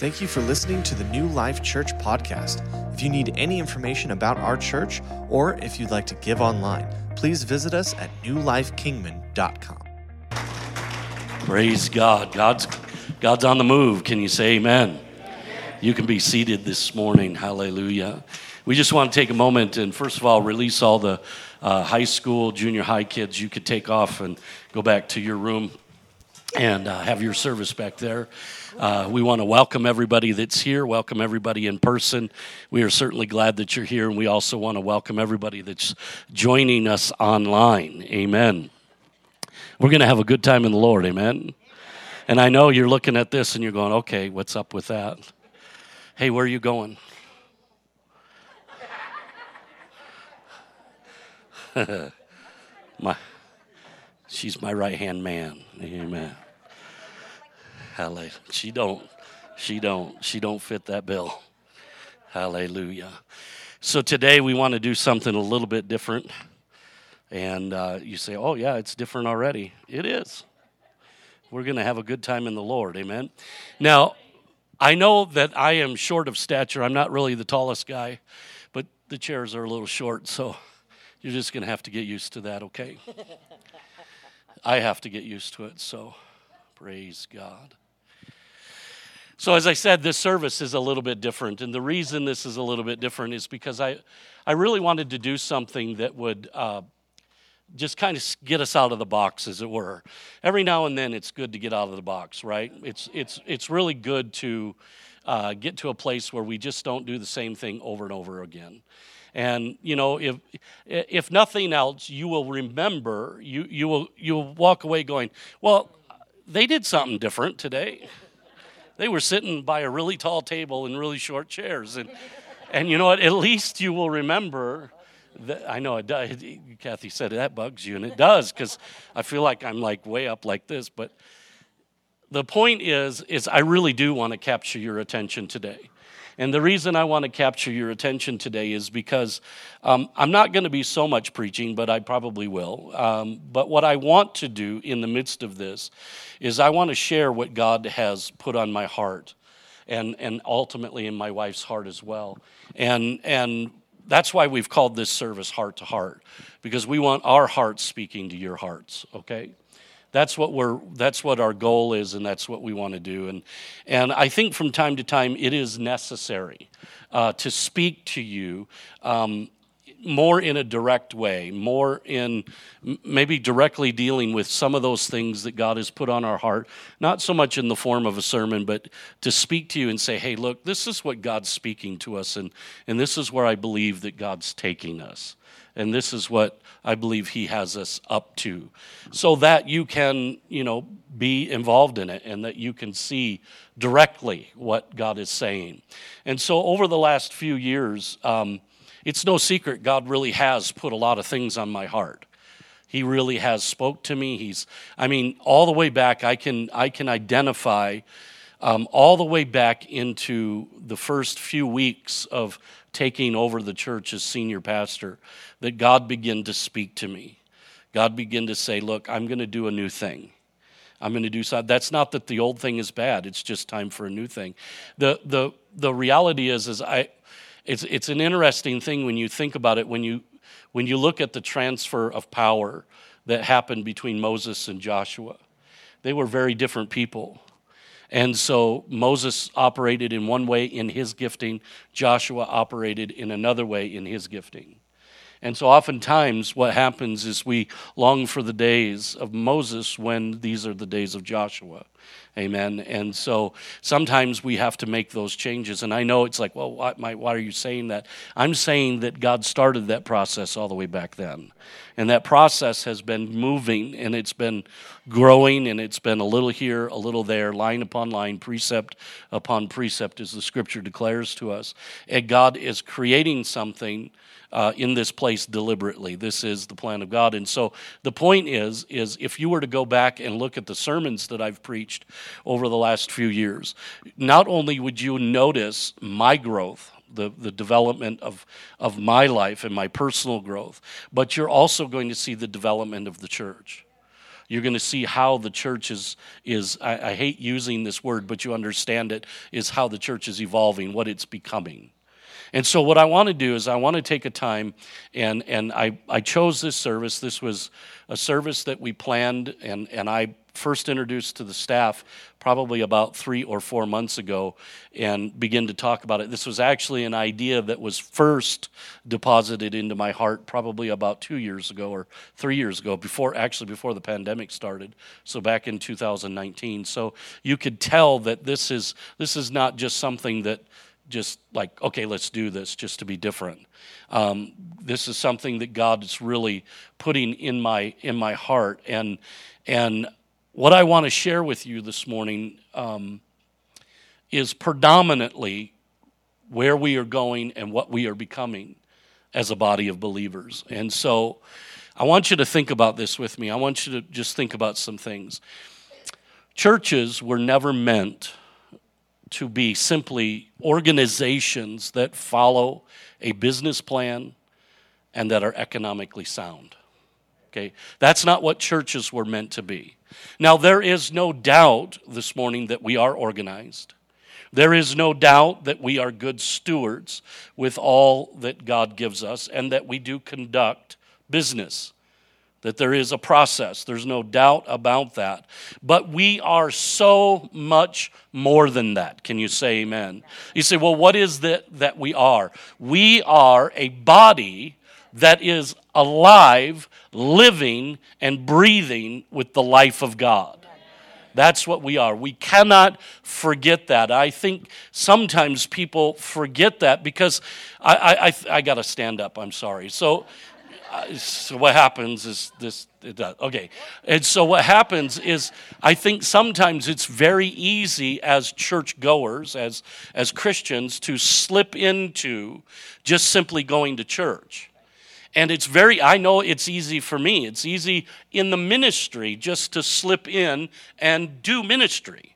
Thank you for listening to the New Life Church podcast. If you need any information about our church or if you'd like to give online, please visit us at newlifekingman.com. Praise God. God's God's on the move. Can you say amen? You can be seated this morning. Hallelujah. We just want to take a moment and first of all release all the uh, high school, junior high kids. You could take off and go back to your room and uh, have your service back there. Uh, we want to welcome everybody that's here, welcome everybody in person. We are certainly glad that you're here, and we also want to welcome everybody that's joining us online. Amen. We're going to have a good time in the Lord. Amen. And I know you're looking at this and you're going, okay, what's up with that? Hey, where are you going? my, she's my right hand man. Amen. Hallelujah. She don't. She don't. She don't fit that bill. Hallelujah. So today we want to do something a little bit different. And uh, you say, oh, yeah, it's different already. It is. We're going to have a good time in the Lord. Amen. Now, I know that I am short of stature. I'm not really the tallest guy, but the chairs are a little short, so you're just going to have to get used to that, okay? I have to get used to it, so praise God. So, as I said, this service is a little bit different. And the reason this is a little bit different is because I, I really wanted to do something that would uh, just kind of get us out of the box, as it were. Every now and then, it's good to get out of the box, right? It's, it's, it's really good to uh, get to a place where we just don't do the same thing over and over again. And you know, if if nothing else, you will remember. You you will you will walk away going, well, they did something different today. They were sitting by a really tall table in really short chairs. And, and you know what? At least you will remember. I know it. Kathy said that bugs you, and it does because I feel like I'm like way up like this. But the point is, is I really do want to capture your attention today. And the reason I want to capture your attention today is because um, I'm not going to be so much preaching, but I probably will. Um, but what I want to do in the midst of this is I want to share what God has put on my heart and, and ultimately in my wife's heart as well. And, and that's why we've called this service Heart to Heart, because we want our hearts speaking to your hearts, okay? That's what we're that's what our goal is and that's what we want to do. And and i think from time to time it is necessary uh, to speak to you um, more in a direct way more in maybe directly dealing with some of those things that god has put on our heart. Not so much in the form of a sermon but to speak to you and say hey look this is what god's speaking to us and and this is where i believe that god's taking us and this is what I believe he has us up to, so that you can, you know, be involved in it and that you can see directly what God is saying. And so, over the last few years, um, it's no secret God really has put a lot of things on my heart. He really has spoke to me. He's, I mean, all the way back, I can I can identify. Um, all the way back into the first few weeks of taking over the church as senior pastor that God began to speak to me. God began to say, Look, I'm going to do a new thing. I'm going to do something. That's not that the old thing is bad. It's just time for a new thing. The, the, the reality is, is I, it's, it's an interesting thing when you think about it, when you, when you look at the transfer of power that happened between Moses and Joshua. They were very different people. And so Moses operated in one way in his gifting, Joshua operated in another way in his gifting. And so, oftentimes, what happens is we long for the days of Moses when these are the days of Joshua. Amen. And so, sometimes we have to make those changes. And I know it's like, well, why, why are you saying that? I'm saying that God started that process all the way back then. And that process has been moving and it's been growing and it's been a little here, a little there, line upon line, precept upon precept, as the scripture declares to us. And God is creating something uh, in this place deliberately. This is the plan of God. And so the point is, is if you were to go back and look at the sermons that I've preached over the last few years, not only would you notice my growth, the, the development of, of my life and my personal growth, but you're also going to see the development of the church You're going to see how the church is, is I, I hate using this word, but you understand it, is how the church is evolving, what it's becoming. And so, what I want to do is, I want to take a time, and, and I, I chose this service. This was a service that we planned, and, and I first introduced to the staff probably about three or four months ago and begin to talk about it. This was actually an idea that was first deposited into my heart probably about two years ago or three years ago, before actually before the pandemic started. So back in 2019. So you could tell that this is this is not just something that just like okay let's do this just to be different um, this is something that god is really putting in my in my heart and and what I want to share with you this morning um, is predominantly where we are going and what we are becoming as a body of believers. And so I want you to think about this with me. I want you to just think about some things. Churches were never meant to be simply organizations that follow a business plan and that are economically sound. Okay? That's not what churches were meant to be. Now, there is no doubt this morning that we are organized. There is no doubt that we are good stewards with all that God gives us and that we do conduct business, that there is a process. There's no doubt about that. But we are so much more than that. Can you say amen? You say, well, what is it that we are? We are a body that is alive, living, and breathing with the life of God. That's what we are. We cannot forget that. I think sometimes people forget that because I, I, I, I got to stand up. I'm sorry. So, uh, so what happens is this. It does. Okay. And so what happens is I think sometimes it's very easy as churchgoers, as as Christians, to slip into just simply going to church. And it's very, I know it's easy for me. It's easy in the ministry just to slip in and do ministry.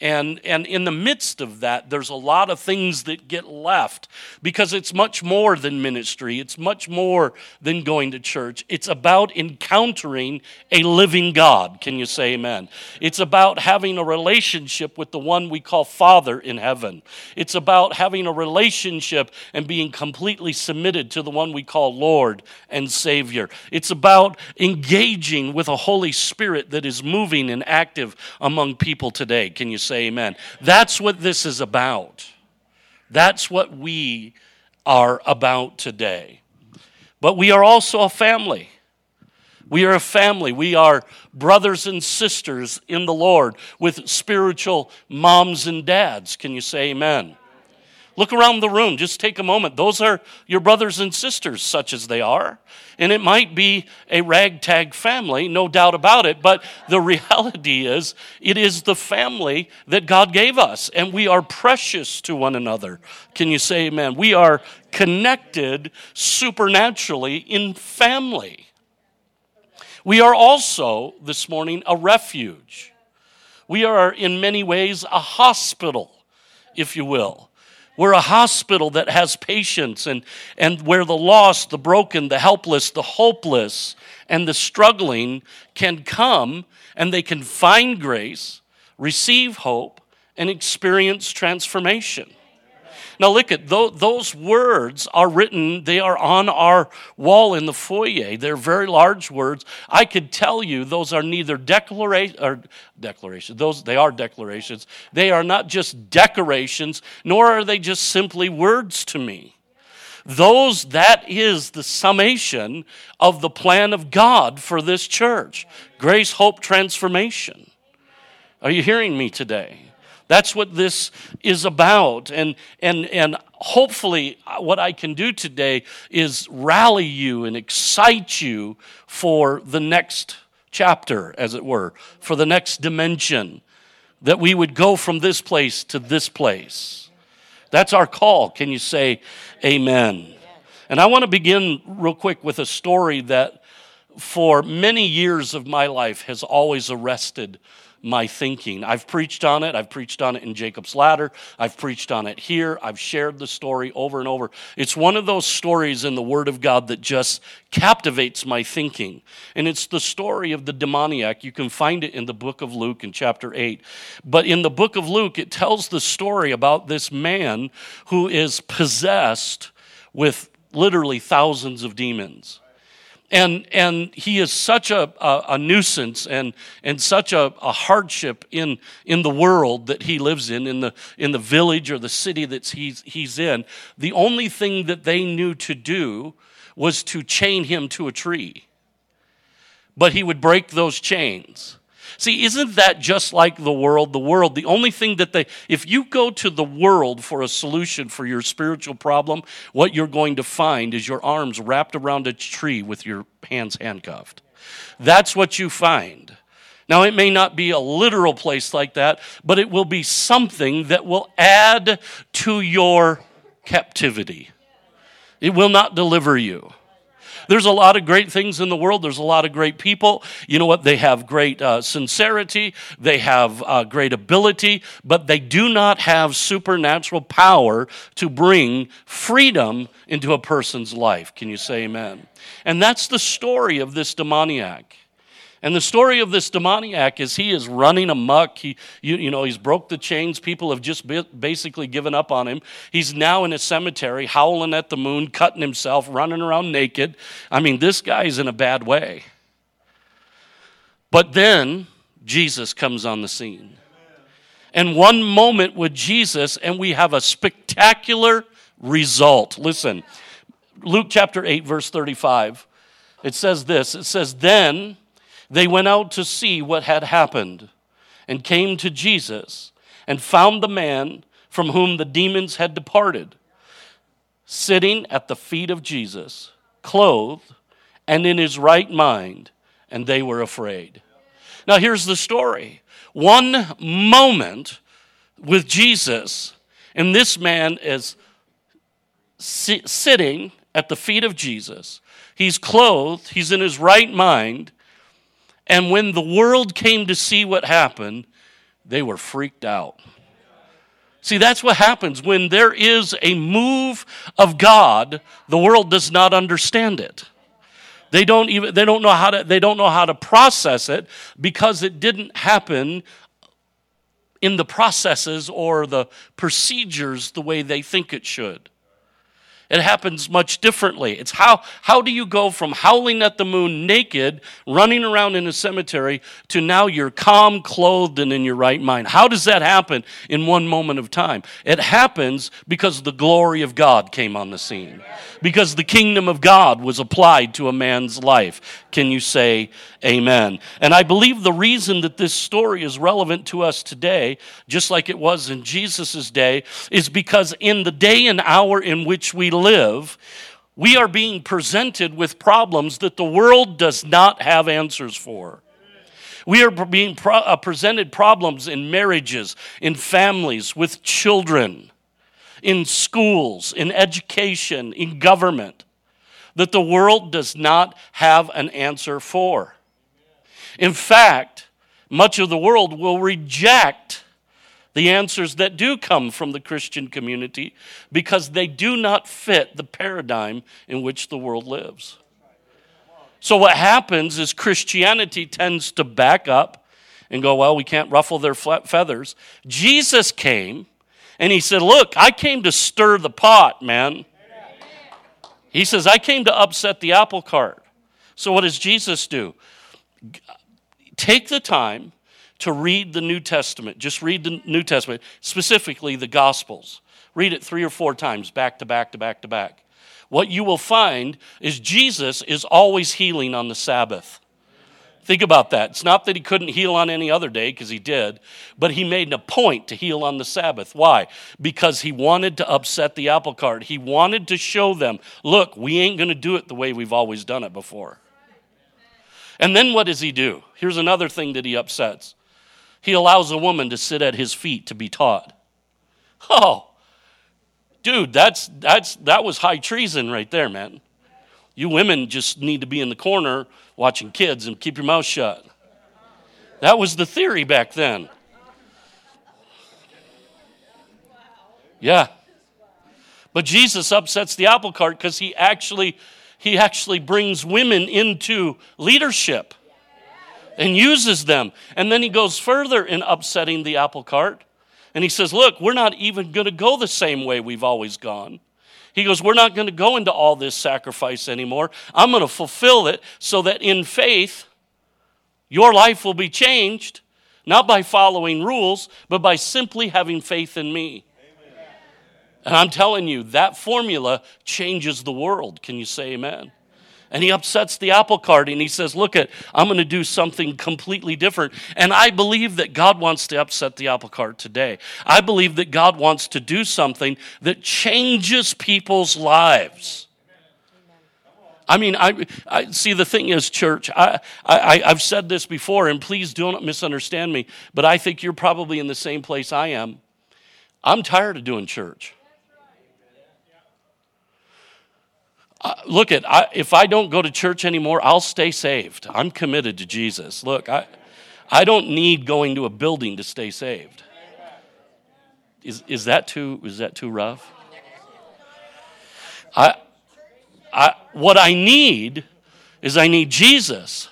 And, and in the midst of that, there's a lot of things that get left because it's much more than ministry. It's much more than going to church. It's about encountering a living God. Can you say amen? It's about having a relationship with the one we call Father in heaven. It's about having a relationship and being completely submitted to the one we call Lord and Savior. It's about engaging with a Holy Spirit that is moving and active among people today. Can you say amen. That's what this is about. That's what we are about today. But we are also a family. We are a family. We are brothers and sisters in the Lord with spiritual moms and dads. Can you say amen? Look around the room. Just take a moment. Those are your brothers and sisters, such as they are. And it might be a ragtag family, no doubt about it. But the reality is, it is the family that God gave us. And we are precious to one another. Can you say amen? We are connected supernaturally in family. We are also, this morning, a refuge. We are, in many ways, a hospital, if you will. We're a hospital that has patients and, and where the lost, the broken, the helpless, the hopeless, and the struggling can come and they can find grace, receive hope, and experience transformation. Now, look at those words are written, they are on our wall in the foyer. They're very large words. I could tell you those are neither declaration or declaration. Those they are declarations. They are not just decorations, nor are they just simply words to me. Those that is the summation of the plan of God for this church. Grace, hope, transformation. Are you hearing me today? That's what this is about. And, and, and hopefully, what I can do today is rally you and excite you for the next chapter, as it were, for the next dimension, that we would go from this place to this place. That's our call. Can you say amen? And I want to begin real quick with a story that for many years of my life has always arrested my thinking. I've preached on it. I've preached on it in Jacob's Ladder. I've preached on it here. I've shared the story over and over. It's one of those stories in the Word of God that just captivates my thinking. And it's the story of the demoniac. You can find it in the book of Luke in chapter 8. But in the book of Luke, it tells the story about this man who is possessed with literally thousands of demons and and he is such a, a, a, nuisance and and such a, a hardship in in the world that he lives in in the in the village or the city that he's he's in. The only thing that they knew to do was to chain him to a tree. But he would break those chains See, isn't that just like the world? The world, the only thing that they, if you go to the world for a solution for your spiritual problem, what you're going to find is your arms wrapped around a tree with your hands handcuffed. That's what you find. Now, it may not be a literal place like that, but it will be something that will add to your captivity. It will not deliver you. There's a lot of great things in the world. There's a lot of great people. You know what? They have great uh, sincerity, they have uh, great ability, but they do not have supernatural power to bring freedom into a person's life. Can you say amen? And that's the story of this demoniac. And the story of this demoniac is he is running amuck. He, you, you know, he's broke the chains. People have just basically given up on him. He's now in a cemetery, howling at the moon, cutting himself, running around naked. I mean, this guy's in a bad way. But then Jesus comes on the scene. And one moment with Jesus, and we have a spectacular result. Listen, Luke chapter 8, verse 35. It says this It says, Then they went out to see what had happened and came to Jesus and found the man from whom the demons had departed, sitting at the feet of Jesus, clothed and in his right mind, and they were afraid. Now, here's the story one moment with Jesus, and this man is si- sitting at the feet of Jesus. He's clothed, he's in his right mind, and when the world came to see what happened, they were freaked out. See, that's what happens when there is a move of God, the world does not understand it. They don't even they don't know how to they don't know how to process it because it didn't happen in the processes or the procedures the way they think it should. It happens much differently. It's how, how do you go from howling at the moon naked, running around in a cemetery, to now you're calm, clothed, and in your right mind? How does that happen in one moment of time? It happens because the glory of God came on the scene, because the kingdom of God was applied to a man's life. Can you say amen? And I believe the reason that this story is relevant to us today, just like it was in Jesus' day, is because in the day and hour in which we live, we are being presented with problems that the world does not have answers for. We are being pro- uh, presented problems in marriages, in families, with children, in schools, in education, in government, that the world does not have an answer for. In fact, much of the world will reject the answers that do come from the Christian community because they do not fit the paradigm in which the world lives. So, what happens is Christianity tends to back up and go, Well, we can't ruffle their feathers. Jesus came and he said, Look, I came to stir the pot, man. He says, I came to upset the apple cart. So, what does Jesus do? Take the time to read the New Testament. Just read the New Testament, specifically the Gospels. Read it three or four times, back to back to back to back. What you will find is Jesus is always healing on the Sabbath. Think about that. It's not that he couldn't heal on any other day, because he did, but he made a point to heal on the Sabbath. Why? Because he wanted to upset the apple cart. He wanted to show them, look, we ain't going to do it the way we've always done it before. And then what does he do? Here's another thing that he upsets he allows a woman to sit at his feet to be taught. Oh, dude, that's, that's, that was high treason right there, man. You women just need to be in the corner watching kids and keep your mouth shut. That was the theory back then. Yeah. But Jesus upsets the apple cart because he actually he actually brings women into leadership and uses them. And then he goes further in upsetting the apple cart. And he says, Look, we're not even going to go the same way we've always gone. He goes, We're not going to go into all this sacrifice anymore. I'm going to fulfill it so that in faith, your life will be changed, not by following rules, but by simply having faith in me. And I'm telling you, that formula changes the world. Can you say amen? And he upsets the apple cart and he says, Look at, I'm going to do something completely different. And I believe that God wants to upset the apple cart today. I believe that God wants to do something that changes people's lives. I mean, I, I see the thing is, church, I, I, I've said this before, and please don't misunderstand me, but I think you're probably in the same place I am. I'm tired of doing church. Uh, look at I, if I don't go to church anymore, I'll stay saved. I'm committed to Jesus. Look, I, I don't need going to a building to stay saved. Is, is that too is that too rough? I, I what I need is I need Jesus.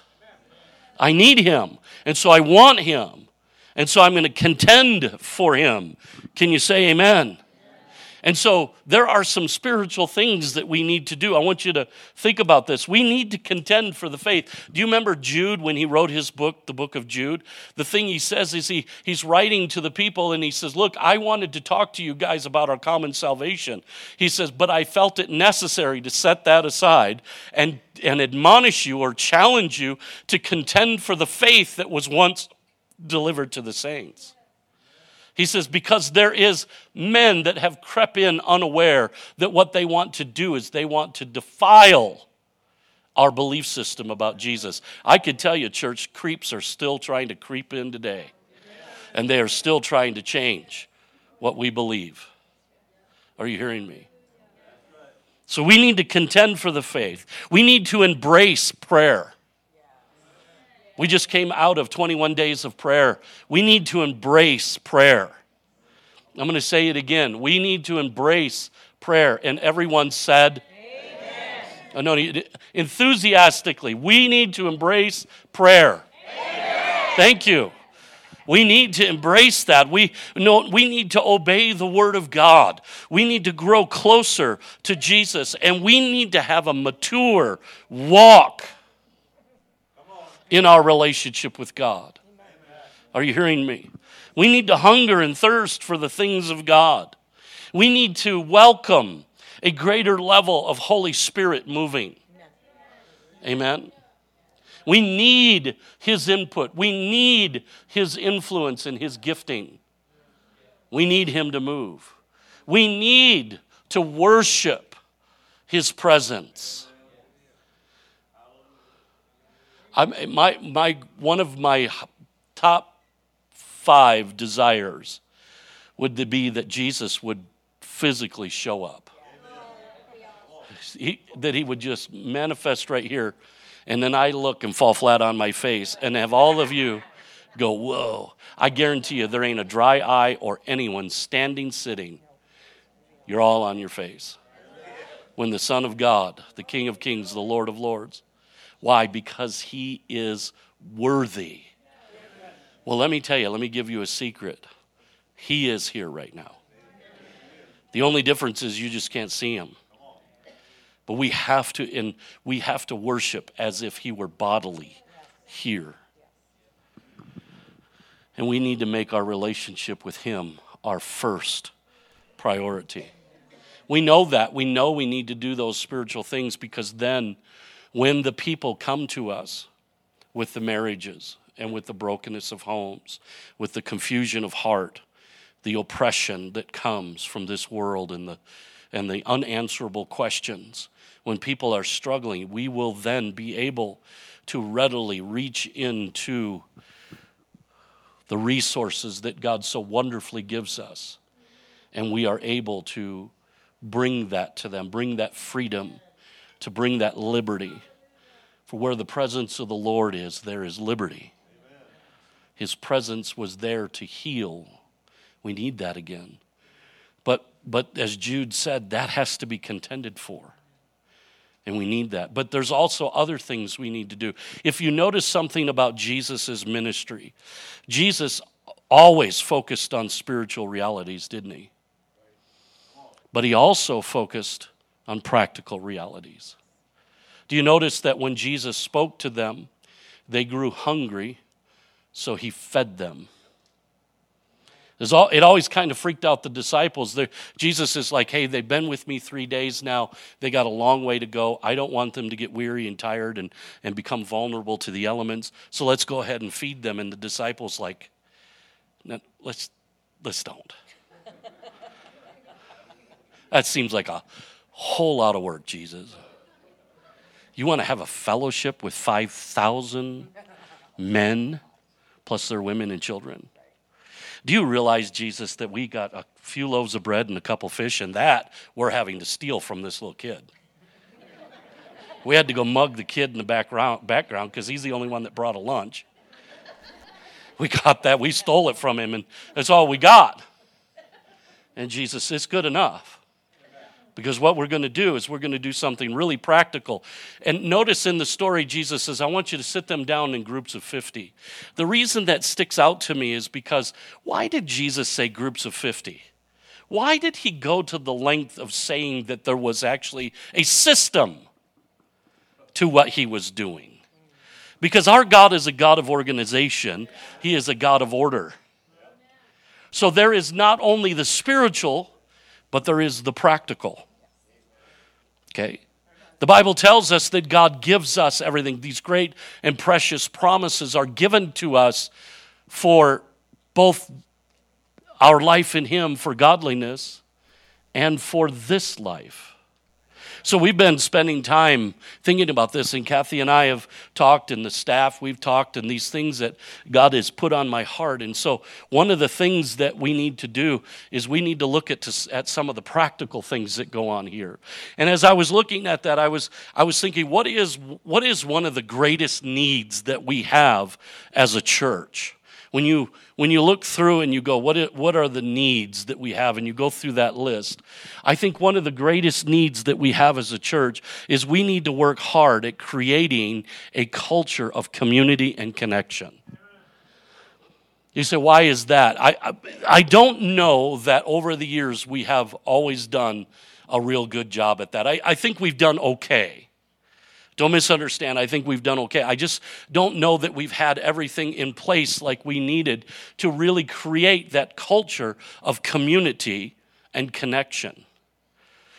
I need him. And so I want him. And so I'm going to contend for him. Can you say amen? And so there are some spiritual things that we need to do. I want you to think about this. We need to contend for the faith. Do you remember Jude when he wrote his book, the book of Jude? The thing he says is he, he's writing to the people and he says, Look, I wanted to talk to you guys about our common salvation. He says, But I felt it necessary to set that aside and, and admonish you or challenge you to contend for the faith that was once delivered to the saints. He says, because there is men that have crept in unaware that what they want to do is they want to defile our belief system about Jesus. I can tell you, church, creeps are still trying to creep in today. And they are still trying to change what we believe. Are you hearing me? So we need to contend for the faith. We need to embrace prayer. We just came out of 21 days of prayer. We need to embrace prayer. I'm going to say it again. We need to embrace prayer. And everyone said, Amen. Oh, no, enthusiastically, we need to embrace prayer. Amen. Thank you. We need to embrace that. We, no, we need to obey the Word of God. We need to grow closer to Jesus. And we need to have a mature walk in our relationship with God. Are you hearing me? We need to hunger and thirst for the things of God. We need to welcome a greater level of Holy Spirit moving. Amen. We need His input. We need His influence and His gifting. We need Him to move. We need to worship His presence. I, my, my, one of my top five desires would be that Jesus would physically show up. He, that he would just manifest right here. And then I look and fall flat on my face and have all of you go, Whoa. I guarantee you there ain't a dry eye or anyone standing, sitting. You're all on your face. When the Son of God, the King of Kings, the Lord of Lords, why? Because he is worthy. Well, let me tell you, let me give you a secret. He is here right now. The only difference is you just can't see him. But we have to and we have to worship as if he were bodily here. And we need to make our relationship with him our first priority. We know that. We know we need to do those spiritual things because then when the people come to us with the marriages and with the brokenness of homes, with the confusion of heart, the oppression that comes from this world and the, and the unanswerable questions, when people are struggling, we will then be able to readily reach into the resources that God so wonderfully gives us. And we are able to bring that to them, bring that freedom to bring that liberty. For where the presence of the Lord is, there is liberty. His presence was there to heal. We need that again. But, but as Jude said, that has to be contended for. And we need that. But there's also other things we need to do. If you notice something about Jesus' ministry, Jesus always focused on spiritual realities, didn't he? But he also focused on practical realities. Do you notice that when Jesus spoke to them, they grew hungry, so he fed them? It always kind of freaked out the disciples. Jesus is like, hey, they've been with me three days now. They got a long way to go. I don't want them to get weary and tired and, and become vulnerable to the elements. So let's go ahead and feed them. And the disciples, like, no, let's, let's don't. that seems like a whole lot of work, Jesus. You want to have a fellowship with 5,000 men plus their women and children? Do you realize, Jesus, that we got a few loaves of bread and a couple fish, and that we're having to steal from this little kid? We had to go mug the kid in the background because he's the only one that brought a lunch. We got that. We stole it from him, and that's all we got. And Jesus, it's good enough. Because what we're going to do is we're going to do something really practical. And notice in the story, Jesus says, I want you to sit them down in groups of 50. The reason that sticks out to me is because why did Jesus say groups of 50? Why did he go to the length of saying that there was actually a system to what he was doing? Because our God is a God of organization, he is a God of order. So there is not only the spiritual, but there is the practical. Okay? The Bible tells us that God gives us everything. These great and precious promises are given to us for both our life in Him, for godliness, and for this life. So we've been spending time thinking about this, and Kathy and I have talked, and the staff, we've talked, and these things that God has put on my heart. And so one of the things that we need to do is we need to look at, to, at some of the practical things that go on here. And as I was looking at that, I was, I was thinking, what is, what is one of the greatest needs that we have as a church? When you, when you look through and you go, what, what are the needs that we have, and you go through that list, I think one of the greatest needs that we have as a church is we need to work hard at creating a culture of community and connection. You say, why is that? I, I, I don't know that over the years we have always done a real good job at that. I, I think we've done okay. Don't misunderstand. I think we've done okay. I just don't know that we've had everything in place like we needed to really create that culture of community and connection.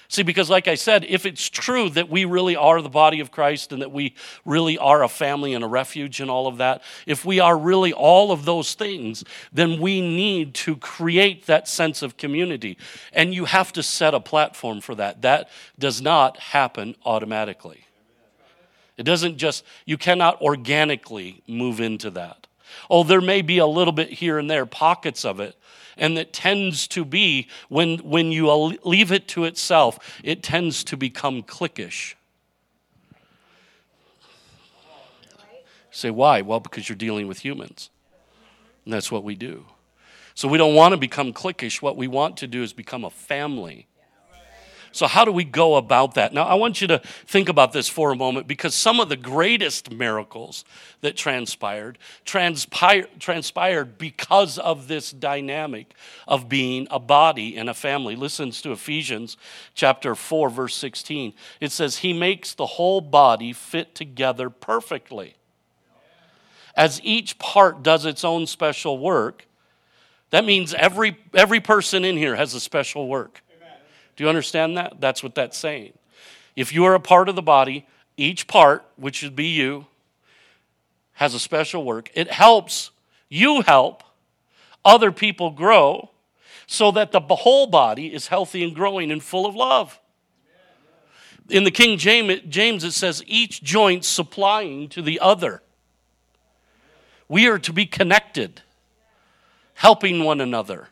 See, because like I said, if it's true that we really are the body of Christ and that we really are a family and a refuge and all of that, if we are really all of those things, then we need to create that sense of community. And you have to set a platform for that. That does not happen automatically. It doesn't just, you cannot organically move into that. Oh, there may be a little bit here and there, pockets of it. And it tends to be, when, when you leave it to itself, it tends to become cliquish. Say, why? Well, because you're dealing with humans. And that's what we do. So we don't want to become cliquish. What we want to do is become a family so, how do we go about that? Now, I want you to think about this for a moment because some of the greatest miracles that transpired transpired, transpired because of this dynamic of being a body and a family. Listens to Ephesians chapter 4, verse 16. It says, He makes the whole body fit together perfectly. As each part does its own special work, that means every, every person in here has a special work. Do you understand that? That's what that's saying. If you are a part of the body, each part, which should be you, has a special work. It helps you help other people grow so that the whole body is healthy and growing and full of love. In the King James, it says, each joint supplying to the other. We are to be connected, helping one another.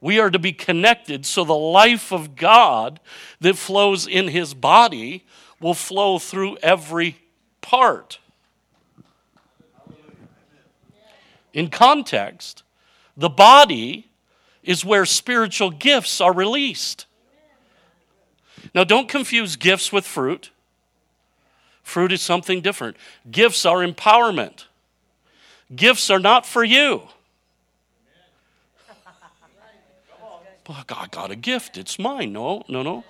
We are to be connected so the life of God that flows in his body will flow through every part. In context, the body is where spiritual gifts are released. Now, don't confuse gifts with fruit. Fruit is something different. Gifts are empowerment. Gifts are not for you. Well, God got a gift. It's mine. No, no, no.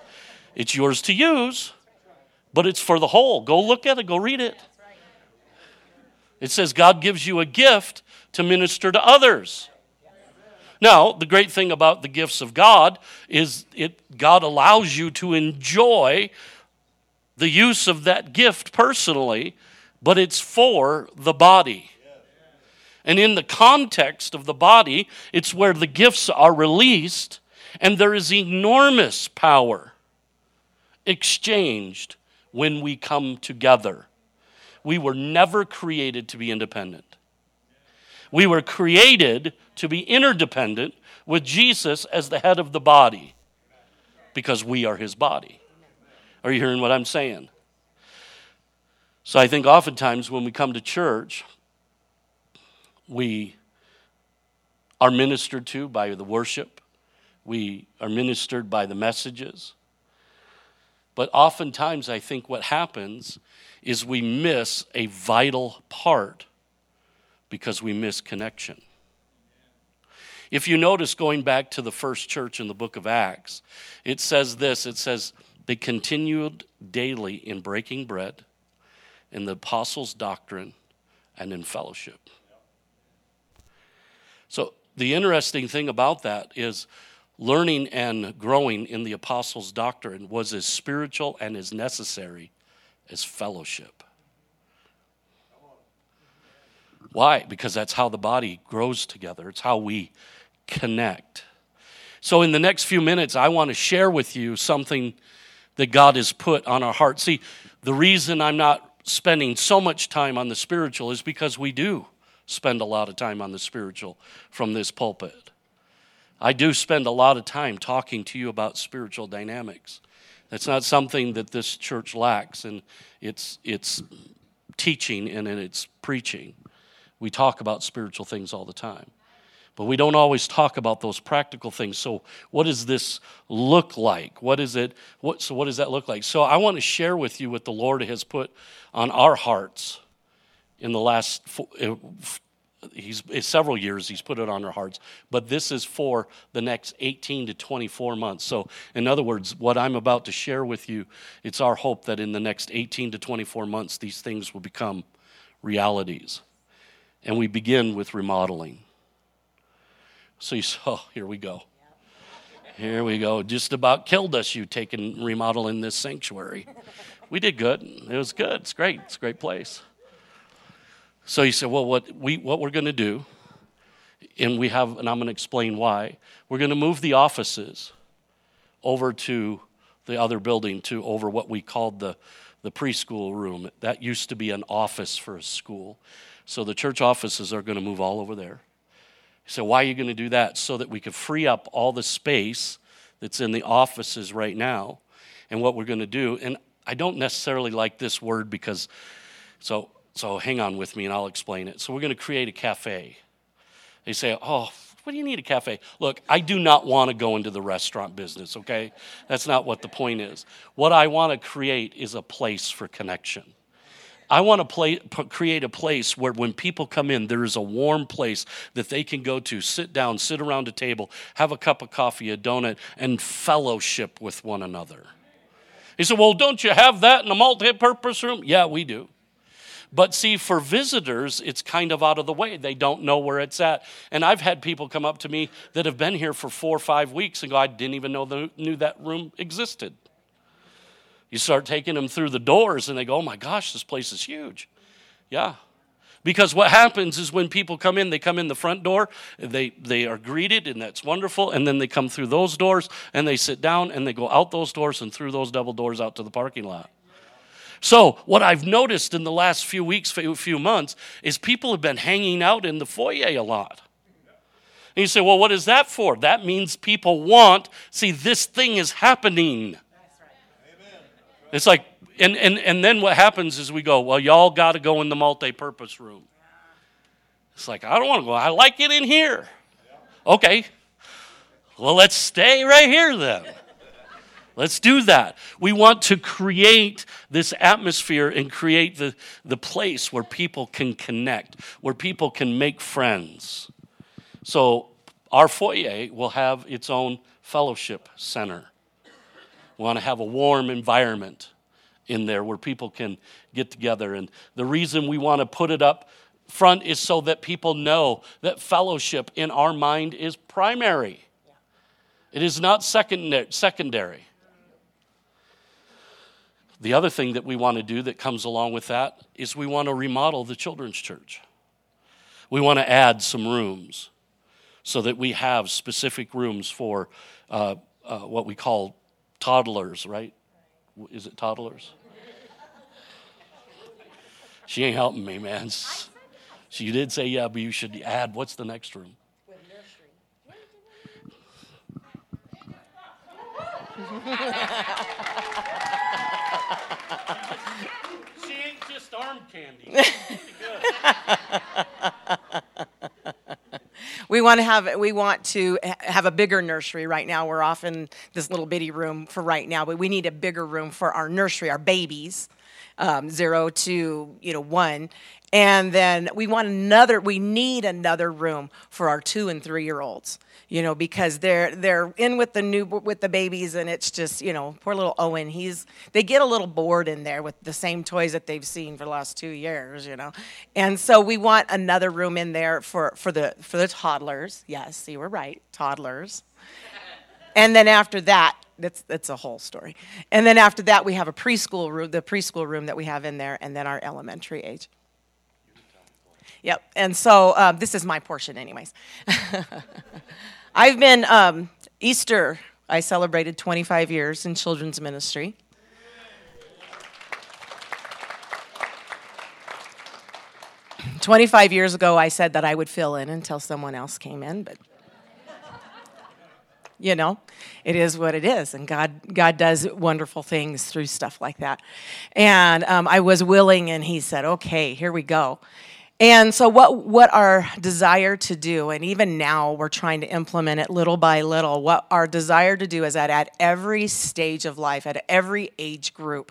It's yours to use, but it's for the whole. Go look at it, go read it. It says God gives you a gift to minister to others. Now, the great thing about the gifts of God is it God allows you to enjoy the use of that gift personally, but it's for the body. And in the context of the body, it's where the gifts are released, and there is enormous power exchanged when we come together. We were never created to be independent. We were created to be interdependent with Jesus as the head of the body because we are his body. Are you hearing what I'm saying? So I think oftentimes when we come to church, we are ministered to by the worship, we are ministered by the messages. But oftentimes, I think what happens is we miss a vital part because we miss connection. If you notice, going back to the first church in the book of Acts, it says this it says, they continued daily in breaking bread, in the apostles' doctrine, and in fellowship. So, the interesting thing about that is learning and growing in the apostles' doctrine was as spiritual and as necessary as fellowship. Why? Because that's how the body grows together, it's how we connect. So, in the next few minutes, I want to share with you something that God has put on our heart. See, the reason I'm not spending so much time on the spiritual is because we do spend a lot of time on the spiritual from this pulpit. I do spend a lot of time talking to you about spiritual dynamics. That's not something that this church lacks in its, its teaching and in its preaching. We talk about spiritual things all the time. But we don't always talk about those practical things. So, what does this look like? What is it? What, so, what does that look like? So, I want to share with you what the Lord has put on our hearts in the last uh, he's several years he's put it on our hearts but this is for the next 18 to 24 months so in other words what i'm about to share with you it's our hope that in the next 18 to 24 months these things will become realities and we begin with remodeling. So you saw, oh, here we go. Here we go. Just about killed us, you taking remodeling this sanctuary. We did good. It was good. It's great. It's a great place. So you said, well, what, we, what we're going to do, and we have, and I'm going to explain why, we're going to move the offices over to the other building, to over what we called the, the preschool room. That used to be an office for a school. So the church offices are going to move all over there. So why are you going to do that? So that we could free up all the space that's in the offices right now. And what we're going to do, and I don't necessarily like this word because, so so hang on with me and I'll explain it. So we're going to create a cafe. They say, oh, what do you need a cafe? Look, I do not want to go into the restaurant business, okay? That's not what the point is. What I want to create is a place for connection. I want to play, create a place where when people come in, there is a warm place that they can go to, sit down, sit around a table, have a cup of coffee, a donut, and fellowship with one another. He said, Well, don't you have that in a multi purpose room? Yeah, we do. But see, for visitors, it's kind of out of the way. They don't know where it's at. And I've had people come up to me that have been here for four or five weeks and go, I didn't even know the, knew that room existed. You start taking them through the doors and they go, oh my gosh, this place is huge. Yeah. Because what happens is when people come in, they come in the front door, they, they are greeted, and that's wonderful. And then they come through those doors and they sit down and they go out those doors and through those double doors out to the parking lot. So, what I've noticed in the last few weeks, few months, is people have been hanging out in the foyer a lot. And you say, well, what is that for? That means people want, see, this thing is happening. It's like, and, and, and then what happens is we go, well, y'all got to go in the multi purpose room. It's like, I don't want to go. I like it in here. Okay. Well, let's stay right here then. Let's do that. We want to create this atmosphere and create the, the place where people can connect, where people can make friends. So, our foyer will have its own fellowship center. We want to have a warm environment in there where people can get together. And the reason we want to put it up front is so that people know that fellowship in our mind is primary. It is not secondary. The other thing that we want to do that comes along with that is we want to remodel the children's church. We want to add some rooms so that we have specific rooms for uh, uh, what we call toddlers, right? Is it toddlers? She ain't helping me, man. She did say, yeah, but you should add, what's the next room? she ain't just arm candy. we want to have we want to have a bigger nursery right now we're off in this little bitty room for right now but we need a bigger room for our nursery our babies um, zero to you know one. And then we want another we need another room for our two and three year olds you know because they're they're in with the new with the babies and it's just you know poor little owen he's they get a little bored in there with the same toys that they've seen for the last two years you know. And so we want another room in there for for the for the toddlers. Yes you were right toddlers. And then after that that's that's a whole story and then after that we have a preschool room the preschool room that we have in there and then our elementary age Yep. And so um, this is my portion, anyways. I've been, um, Easter, I celebrated 25 years in children's ministry. Twenty-five years ago, I said that I would fill in until someone else came in, but you know, it is what it is, and God God does wonderful things through stuff like that. And um, I was willing, and He said, "Okay, here we go." And so, what, what our desire to do, and even now we're trying to implement it little by little, what our desire to do is that at every stage of life, at every age group,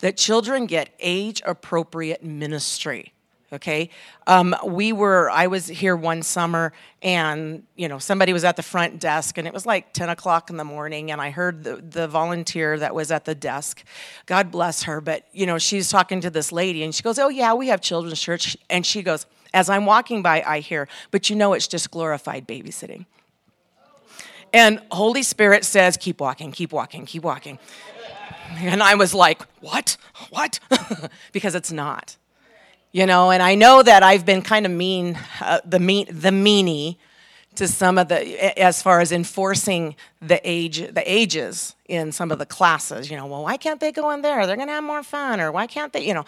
that children get age appropriate ministry okay? Um, we were i was here one summer and you know somebody was at the front desk and it was like 10 o'clock in the morning and i heard the, the volunteer that was at the desk. God bless her but you know she's talking to this lady and she goes oh yeah we have children's church. And she goes as i'm walking by i hear but you know it's just glorified babysitting. And holy spirit says keep walking keep walking keep walking. And i was like what? What? Because it's not you know and i know that i've been kind of mean uh, the mean the meanie to some of the as far as enforcing the age the ages in some of the classes you know well why can't they go in there? They're going to have more fun or why can't they you know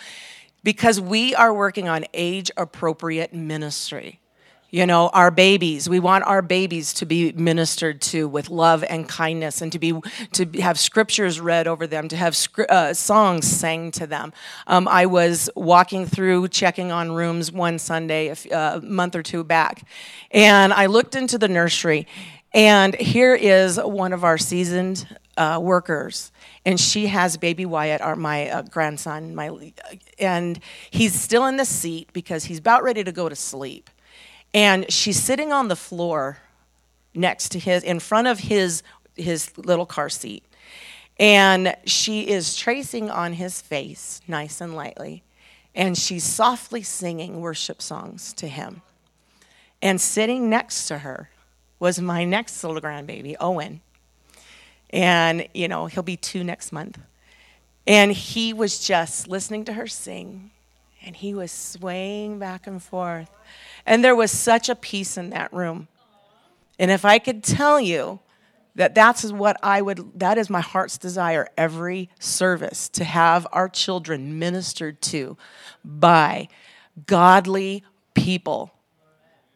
because we are working on age appropriate ministry you know our babies. We want our babies to be ministered to with love and kindness and to be to have scriptures read over them to have uh, songs sang to them. Um, i was walking through checking on rooms one sunday a uh, month or two back and i looked into the nursery and here is one of our seasoned uh, workers and she has baby wyatt our, my uh, grandson my and he's still in the seat because he's about ready to go to sleep and she's sitting on the floor next to his in front of his his little car seat. And she is tracing on his face nice and lightly. And she's softly singing worship songs to him. And sitting next to her was my next little grandbaby owen. And you know he'll be two next month. And he was just listening to her sing and he was swaying back and forth. And there was such a peace in that room. And if I could tell you that that's what I would, that is my heart's desire every service to have our children ministered to by godly people.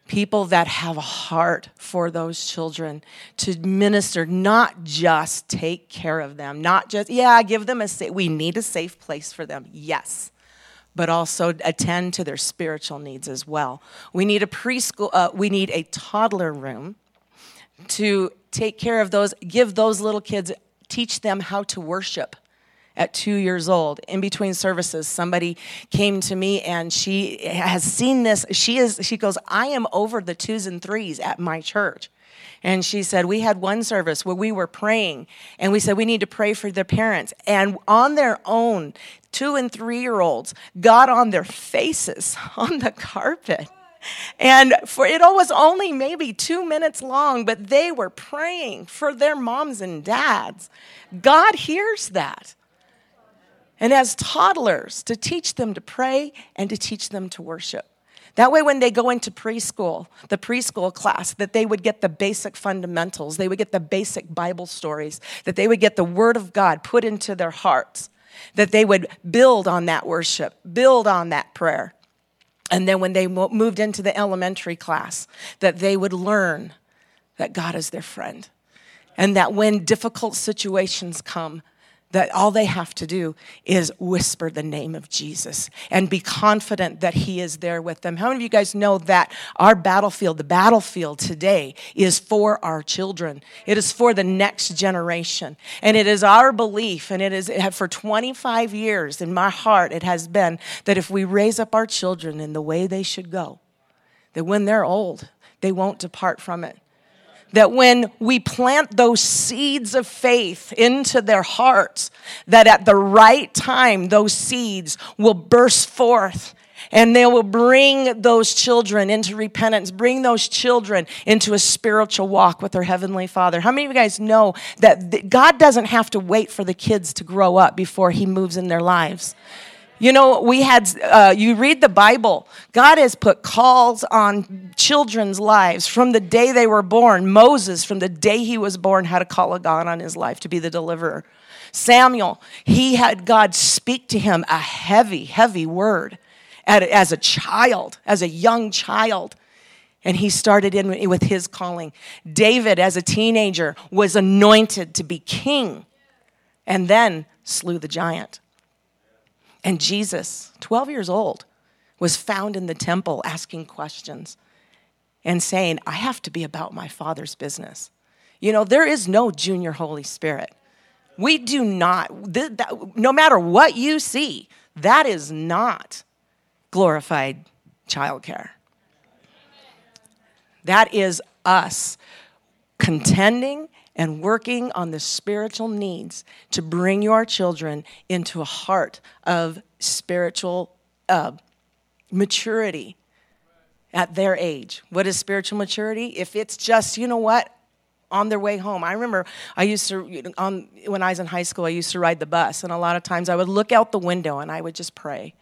People that have a heart for those children to minister not just take care of them not just yeah give them a safe we need a safe place for them. Yes but also attend to their spiritual needs as well. We need a preschool, uh, we need a toddler room to take care of those, give those little kids, teach them how to worship at two years old. In between services somebody came to me and she has seen this. She is she goes i am over the twos and threes at my church and she said we had one service where we were praying and we said we need to pray for their parents. And on their own two and three year olds got on their faces on the carpet. And for it was only maybe two minutes long but they were praying for their moms and dads. God hears that. And as toddlers to teach them to pray and to teach them to worship. That way, when they go into preschool, the preschool class, that they would get the basic fundamentals, they would get the basic Bible stories, that they would get the Word of God put into their hearts, that they would build on that worship, build on that prayer. And then when they moved into the elementary class, that they would learn that God is their friend. And that when difficult situations come, that all they have to do is whisper the name of Jesus and be confident that He is there with them. How many of you guys know that our battlefield, the battlefield today, is for our children? It is for the next generation. And it is our belief, and it is for 25 years in my heart, it has been that if we raise up our children in the way they should go, that when they're old, they won't depart from it that when we plant those seeds of faith into their hearts, that at the right time, those seeds will burst forth and they will bring those children into repentance, bring those children into a spiritual walk with their Heavenly Father. How many of you guys know that God doesn't have to wait for the kids to grow up before He moves in their lives? You know, we had, uh, you read the Bible, God has put calls on children's lives from the day they were born. Moses, from the day he was born, had a call of God on his life to be the deliverer. Samuel, he had God speak to him a heavy, heavy word as a child, as a young child. And he started in with his calling. David, as a teenager, was anointed to be king and then slew the giant. And Jesus, 12 years old, was found in the temple asking questions and saying, I have to be about my Father's business. You know, there is no junior Holy Spirit. We do not, no matter what you see, that is not glorified childcare. That is us contending and working on the spiritual needs to bring your children into a heart of spiritual uh, maturity at their age. What is spiritual maturity? If it's just, you know what, on their way home. I remember I used to, on, when I was in high school, I used to ride the bus, and a lot of times I would look out the window and I would just pray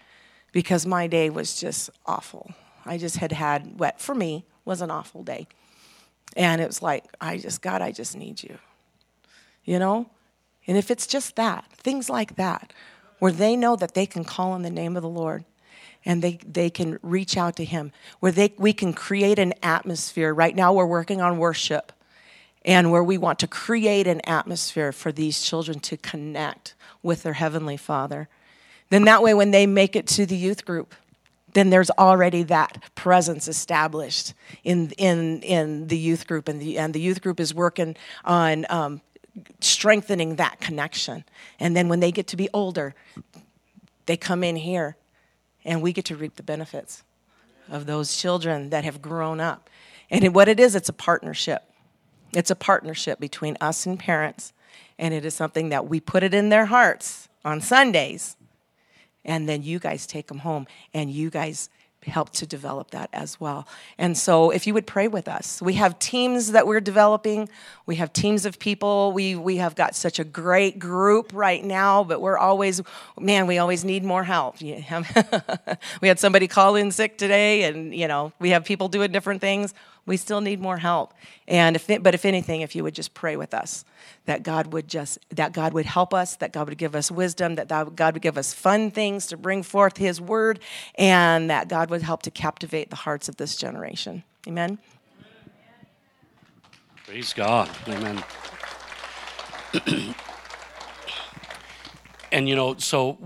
because my day was just awful. I just had had, what for me was an awful day. And it was like, I just, God, I just need you. You know? And if it's just that, things like that, where they know that they can call on the name of the Lord and they, they can reach out to Him, where they, we can create an atmosphere. Right now, we're working on worship, and where we want to create an atmosphere for these children to connect with their Heavenly Father. Then that way, when they make it to the youth group, then there's already that presence established in, in, in the youth group, and the, and the youth group is working on um, strengthening that connection. And then when they get to be older, they come in here, and we get to reap the benefits of those children that have grown up. And what it is, it's a partnership. It's a partnership between us and parents, and it is something that we put it in their hearts on Sundays and then you guys take them home and you guys help to develop that as well. And so if you would pray with us. We have teams that we're developing. We have teams of people. We we have got such a great group right now, but we're always man, we always need more help. we had somebody call in sick today and you know, we have people doing different things. We still need more help. And if it, but if anything, if you would just pray with us that God would just that God would help us, that God would give us wisdom, that God would give us fun things to bring forth his word and that God would help to captivate the hearts of this generation. Amen. Praise God. Amen. and you know, so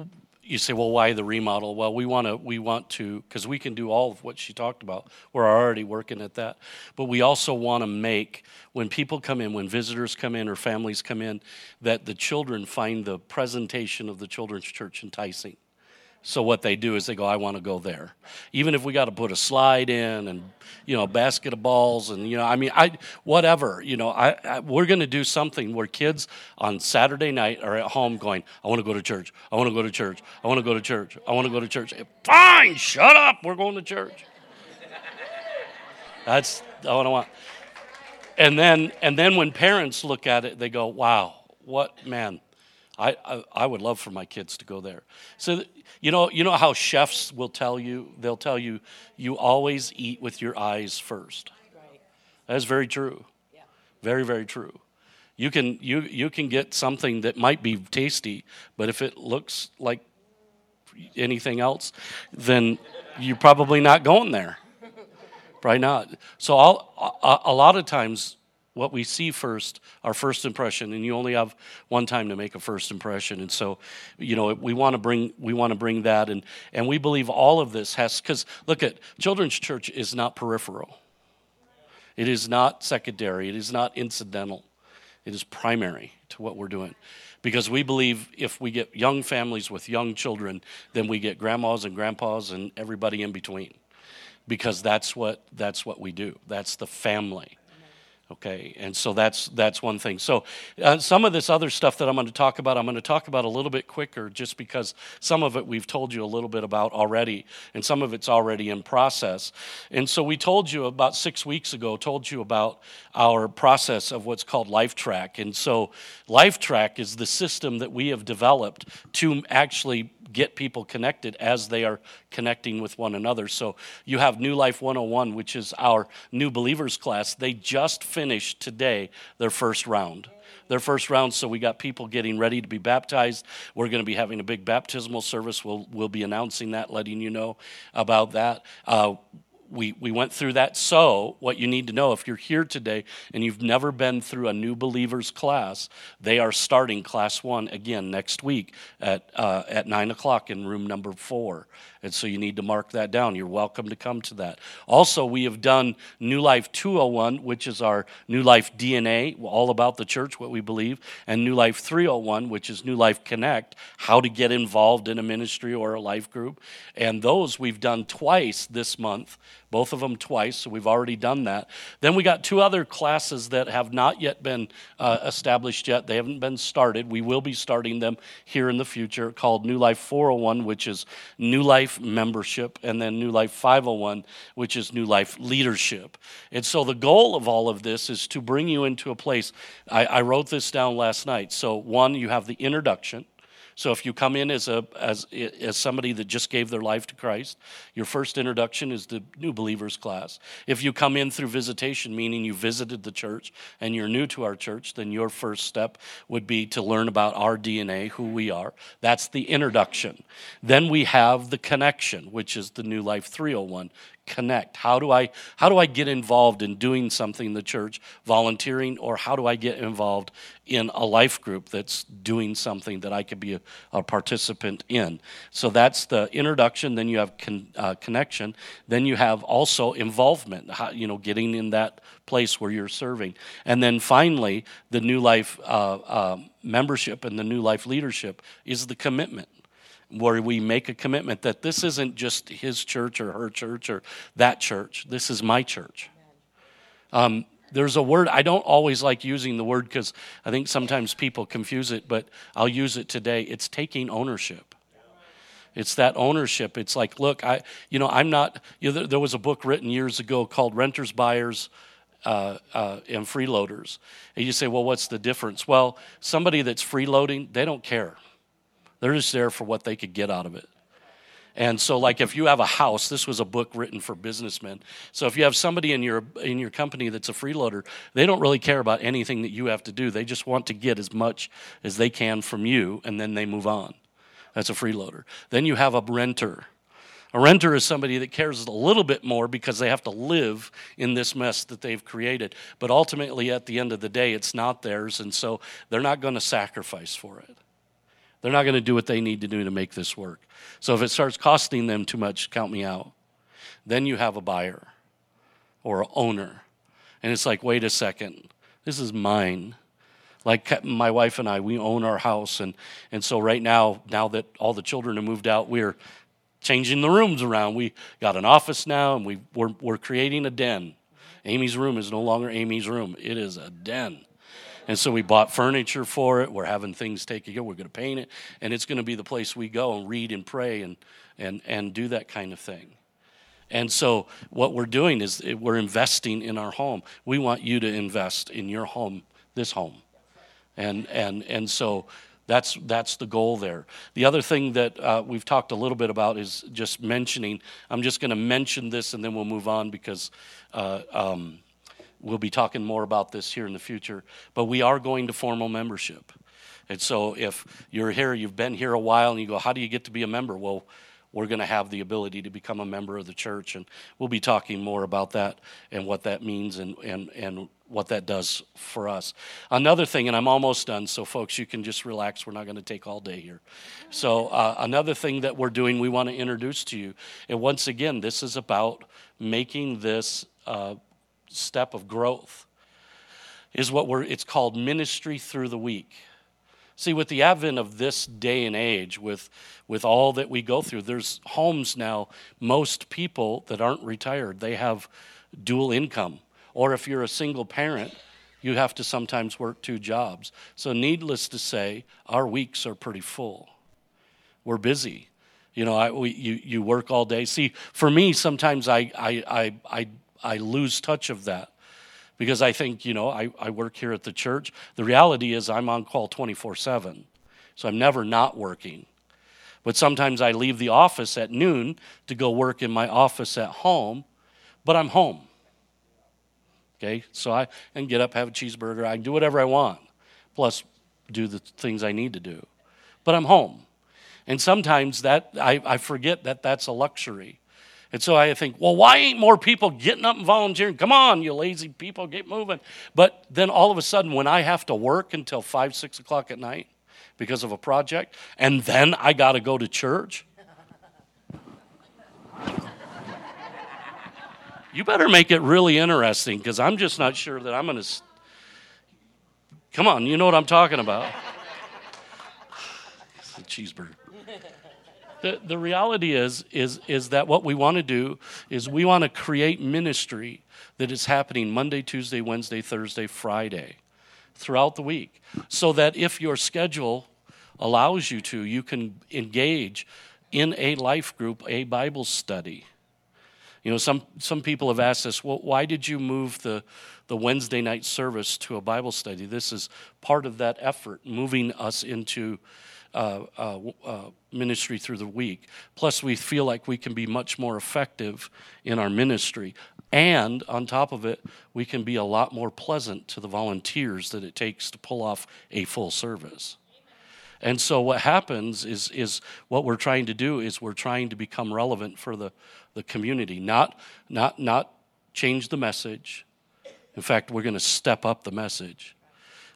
you say, well, why the remodel? Well, we want to, we want to, because we can do all of what she talked about. We're already working at that. But we also want to make, when people come in, when visitors come in or families come in, that the children find the presentation of the children's church enticing. So what they do is they go, I want to go there. Even if we got to put a slide in and, you know, basket of balls and, you know, I mean, I, whatever, you know, I, I we're going to do something where kids on Saturday night are at home going, I want to go to church. I want to go to church. I want to go to church. I want to go to church. Eh, fine, shut up. We're going to church. That's what I want. And then, and then when parents look at it, they go, wow, what, man, I, I, I, would love for my kids to go there. So, you know, you know how chefs will tell you, they'll tell you, you always eat with your eyes first. Right. That's very true. Yeah. Very, very true. You can, you, you can get something that might be tasty, but if it looks like anything else, then you're probably not going there. Probably not. So I'll, a, a lot of times what we see first, our first impression, and you only have one time to make a first impression. And so, you know, we want to bring we want to bring that, and and we believe all of this has because look at children's church is not peripheral. It is not secondary. It is not incidental. It is primary to what we're doing. Because we believe if we get young families with young children, then we get grandmas and grandpas and everybody in between. Because that's what that's what we do. That's the family. Okay, and so that's that's one thing. So uh, some of this other stuff that I'm going to talk about, I'm going to talk about a little bit quicker, just because some of it we've told you a little bit about already, and some of it's already in process. And so we told you about six weeks ago, told you about our process of what's called LifeTrack. And so LifeTrack is the system that we have developed to actually get people connected as they are connecting with one another. So you have New Life 101, which is our new believers class. They just finished today their first round their first round. So we got people getting ready to be baptized. We're going to be having a big baptismal service. We'll we'll be announcing that, letting you know about that. Uh, we, we went through that. So, what you need to know if you're here today and you've never been through a new believers class, they are starting class one again next week at, uh, at 9 o'clock in room number four. And so you need to mark that down. You're welcome to come to that. Also, we have done New Life 201, which is our New Life DNA, all about the church, what we believe, and New Life 301, which is New Life Connect, how to get involved in a ministry or a life group. And those we've done twice this month both of them twice, so we've already done that. Then we got two other classes that have not yet been uh, established yet. They haven't been started. We will be starting them here in the future called New Life 401, which is New Life membership, and then New Life 501, which is New Life leadership. And so the goal of all of this is to bring you into a place. I, I wrote this down last night. So, one, you have the introduction. So if you come in as a as as somebody that just gave their life to Christ, your first introduction is the new believers class. If you come in through visitation, meaning you visited the church and you're new to our church, then your first step would be to learn about our DNA, who we are. That's the introduction. Then we have the connection, which is the New Life 301 connect? How do i how do i get involved in doing something in the church volunteering or how do i get involved in a life group that's doing something that i could be a, a participant in? So that's the introduction then you have con, uh, connection then you have also involvement how, you know getting in that place where you're serving. And then finally the new life uh, uh, membership and the new life leadership is the commitment where we make a commitment that this isn't just his church or her church or that church. This is my church. Um, there's a word, I don't always like using the word because I think sometimes people confuse it, but I'll use it today. It's taking ownership. It's that ownership. It's like, look, I, you know, I'm not, you know, there, was a book written years ago called Renters, Buyers, uh, uh, and freeloaders. And you say, well, what's the difference? Well, somebody that's freeloading, they don't care. They're just there for what they could get out of it. And so, like, if you have a house, this was a book written for businessmen. So, if you have somebody in your in your company that's a freeloader, they don't really care about anything that you have to do. They just want to get as much as they can from you, and then they move on. That's a freeloader. Then you have a renter. A renter is somebody that cares a little bit more because they have to live in this mess that they've created. But ultimately, at the end of the day, it's not theirs, and so they're not going to sacrifice for it. They're not going to do what they need to do to make this work. So if it starts costing them too much, count me out. Then you have a buyer or an owner. And it's like, wait a second, this is mine. Like my wife and I, we own our house. And, and so right now, now that all the children have moved out, we're changing the rooms around. We got an office now, and we, we're, we're creating a den. Amy's room is no longer Amy's room, it is a den. And so we bought furniture for it. We're having things taken care. We're going to paint it, and it's going to be the place we go and read and pray and and and do that kind of thing. And so what we're doing is we're investing in our home. We want you to invest in your home, this home, and and and so that's that's the goal there. The other thing that uh, we've talked a little bit about is just mentioning. I'm just going to mention this, and then we'll move on because. Uh, um, we'll be talking more about this here in the future, but we are going to formal membership. And so if you're here, you've been here a while, and you go, How do you get to be a member? Well, we're going to have the ability to become a member of the church, and we'll be talking more about that and what that means and, and, and what that does for us. Another thing, and I'm almost done, so folks, you can just relax. We're not going to take all day here. So, uh, another thing that we're doing, we want to introduce to you, and once again, this is about making this uh, step of growth is what we're it's called ministry through the week. See with the advent of this day and age with with all that we go through there's homes now most people that aren't retired they have dual income. Or if you're a single parent you have to sometimes work two jobs. So needless to say our weeks are pretty full. We're busy. You know I, we, you, you work all day. See for me sometimes I, I, I, I I lose touch of that because I think, you know, I, I work here at the church. The reality is I'm on call 24 7, so I'm never not working. But sometimes I leave the office at noon to go work in my office at home, but I'm home. Okay, so I can get up, have a cheeseburger, I can do whatever I want, plus do the things I need to do. But I'm home. And sometimes that I, I forget that that's a luxury. And so I think, well, why ain't more people getting up and volunteering? Come on, you lazy people, get moving. But then all of a sudden, when I have to work until five, six o'clock at night because of a project, and then I got to go to church, you better make it really interesting because I'm just not sure that I'm going to. Come on, you know what I'm talking about. it's a cheeseburger the, the reality is, is, is that what we want to do is we want to create ministry that is happening Monday, Tuesday, Wednesday, Thursday, Friday throughout the week. So that if your schedule allows you to, you can engage in a life group, a Bible study. You know, some, some people have asked us, well, why did you move the, the Wednesday night service to a Bible study? This is part of that effort, moving us into Uh, uh, uh, ministry through the week. Plus, we feel like we can be much more effective in our ministry. And on top of it, we can be a lot more pleasant to the volunteers that it takes to pull off a full service. And so what happens is, is what we're trying to do is we're trying to become relevant for the, the community, not, not, not change the message. In fact, we're going to step up the message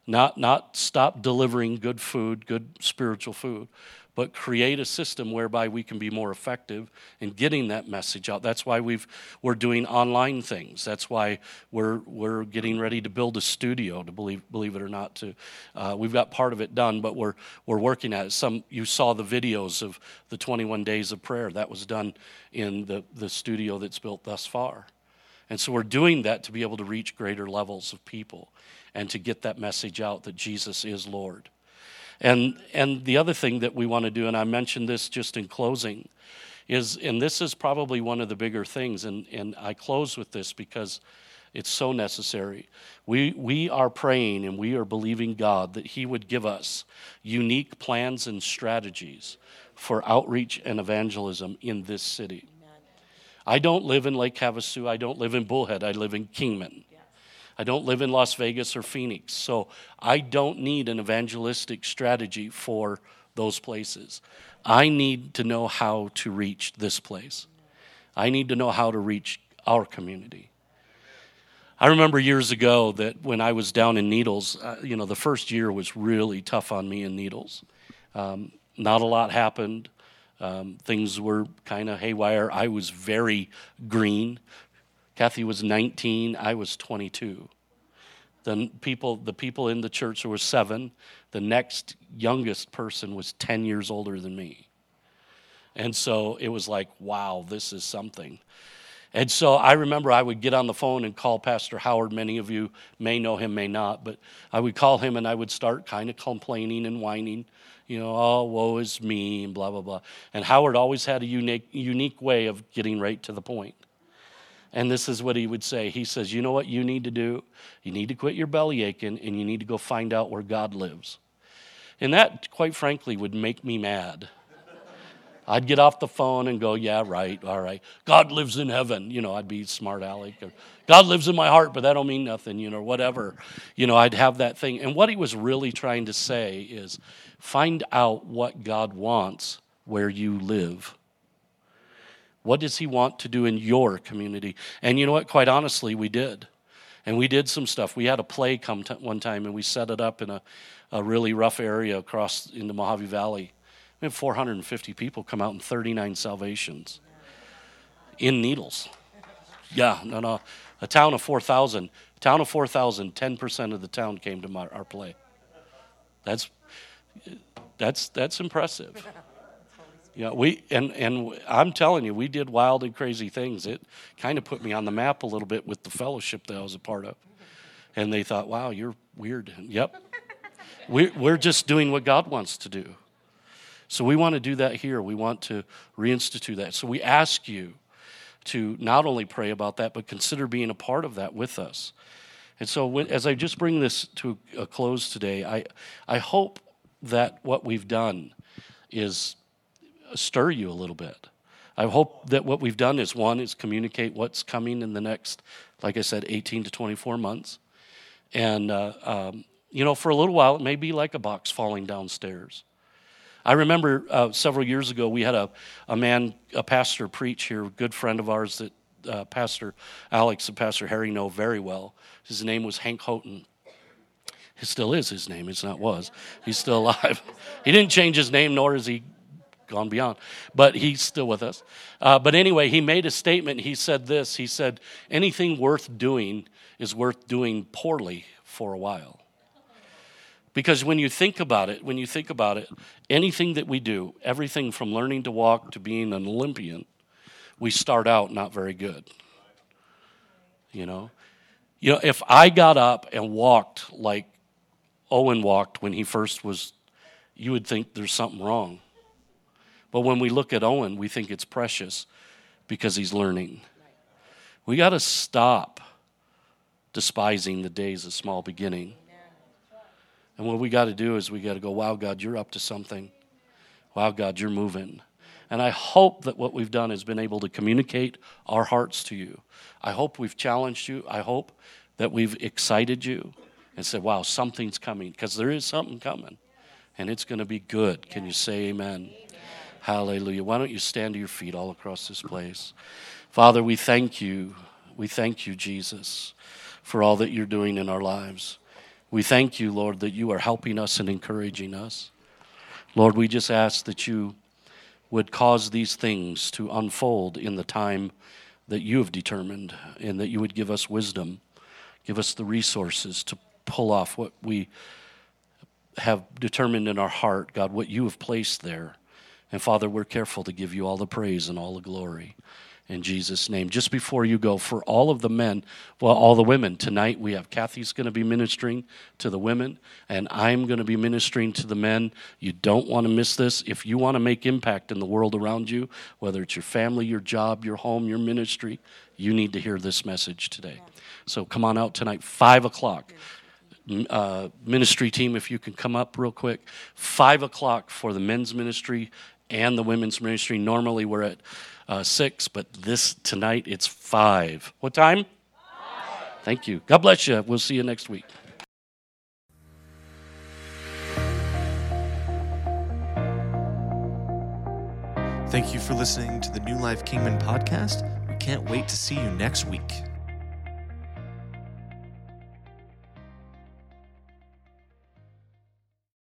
not, not stop delivering good food, good spiritual food, but create a system whereby we can be more effective in getting that message out. That's why we've, we're doing online things. That's why we're, we're getting ready to build a studio, to believe, believe it or not. To, uh, we've got part of it done, but we're, we're working at it. Some, you saw the videos of the 21 days of prayer. That was done in the, the studio that's built thus far. And so we're doing that to be able to reach greater levels of people and to get that message out that Jesus is Lord. And, and the other thing that we want to do, and I mentioned this just in closing, is, and this is probably one of the bigger things, and, and I close with this because it's so necessary. We, we are praying and we are believing God that He would give us unique plans and strategies for outreach and evangelism in this city. I don't live in Lake Havasu. I don't live in Bullhead. I live in Kingman. I don't live in Las Vegas or Phoenix. So I don't need an evangelistic strategy for those places. I need to know how to reach this place. I need to know how to reach our community. I remember years ago that when I was down in Needles, uh, you know, the first year was really tough on me in Needles. Um, not a lot happened. Um, things were kind of haywire. I was very green. Kathy was 19. I was 22. The people, the people in the church, were seven. The next youngest person was 10 years older than me. And so it was like, wow, this is something. And so I remember I would get on the phone and call Pastor Howard. Many of you may know him, may not, but I would call him and I would start kind of complaining and whining, you know, oh, woe is me, and blah, blah, blah. And Howard always had a unique, unique way of getting right to the point. And this is what he would say. He says, You know what you need to do? You need to quit your belly aching and you need to go find out where God lives. And that, quite frankly, would make me mad I'd get off the phone and go, yeah, right, all right. God lives in heaven. You know, I'd be smart aleck. Or, God lives in my heart, but that don't mean nothing, you know, whatever. You know, I'd have that thing. And what he was really trying to say is find out what God wants where you live. What does he want to do in your community? And you know what? Quite honestly, we did. And we did some stuff. We had a play come t- one time and we set it up in a, a really rough area across in the Mojave Valley we had 450 people come out in 39 salvations in Needles. Yeah, no, no. A town of 4,000. Town of 4,000, 10% of the town came to my, our play. That's, that's, that's impressive. Yeah, we and and I'm telling you, we did wild and crazy things. It kind of put me on the map a little bit with the fellowship that I was a part of, and they thought, "Wow, you're weird." Yep, we, we're just doing what God wants to do. So we want to do that here. We want to reinstitute that. So we ask you to not only pray about that, but consider being a part of that with us. And so when, as I just bring this to a close today, I, I hope that what we've done is stir you a little bit. I hope that what we've done is one is communicate what's coming in the next, like I said, 18 to 24 months. And, uh, um, you know, for a little while, it may be like a box falling downstairs. I remember uh, several years ago, we had a, a man, a pastor, preach here, a good friend of ours that uh, Pastor Alex and Pastor Harry know very well. His name was Hank Houghton. It still is his name, it's not was. He's still alive. he didn't change his name, nor is he gone beyond, but he's still with us. Uh, but anyway, he made a statement. He said this He said, Anything worth doing is worth doing poorly for a while. Because when you think about it, when you think about it, anything that we do, everything from learning to walk to being an Olympian, we start out not very good. You know? You know, if I got up and walked like Owen walked when he first was, you would think there's something wrong. But when we look at Owen, we think it's precious because he's learning. We got to stop despising the days of small beginning and what we got to do is we got to go, wow, God, you're up to something. Wow, God, you're moving. And I hope that what we've done has been able to communicate our hearts to you. I hope we've challenged you. I hope that we've excited you and said, wow, something's coming, because there is something coming. And it's going to be good. Can you say amen? amen? Hallelujah. Why don't you stand to your feet all across this place? Father, we thank you. We thank you, Jesus, for all that you're doing in our lives. We thank you, Lord, that you are helping us and encouraging us. Lord, we just ask that you would cause these things to unfold in the time that you have determined, and that you would give us wisdom, give us the resources to pull off what we have determined in our heart, God, what you have placed there. And Father, we're careful to give you all the praise and all the glory in Jesus' name. Just before you go, for all of the men, well, all the women, tonight we have Kathy's going to be ministering to the women, and I'm going to be ministering to the men. You don't want to miss this. If you want to make impact in the world around you, whether it's your family, your job, your home, your ministry, you need to hear this message today. So come on out tonight, 5 o'clock. Uh, ministry team, if you can come up real quick. Five o'clock for the men's ministry and the women's ministry. Normally we're at uh, six, but this tonight it's five. What time? Five. Thank you. God bless you. We'll see you next week. Thank you for listening to the New Life Kingman podcast. We can't wait to see you next week.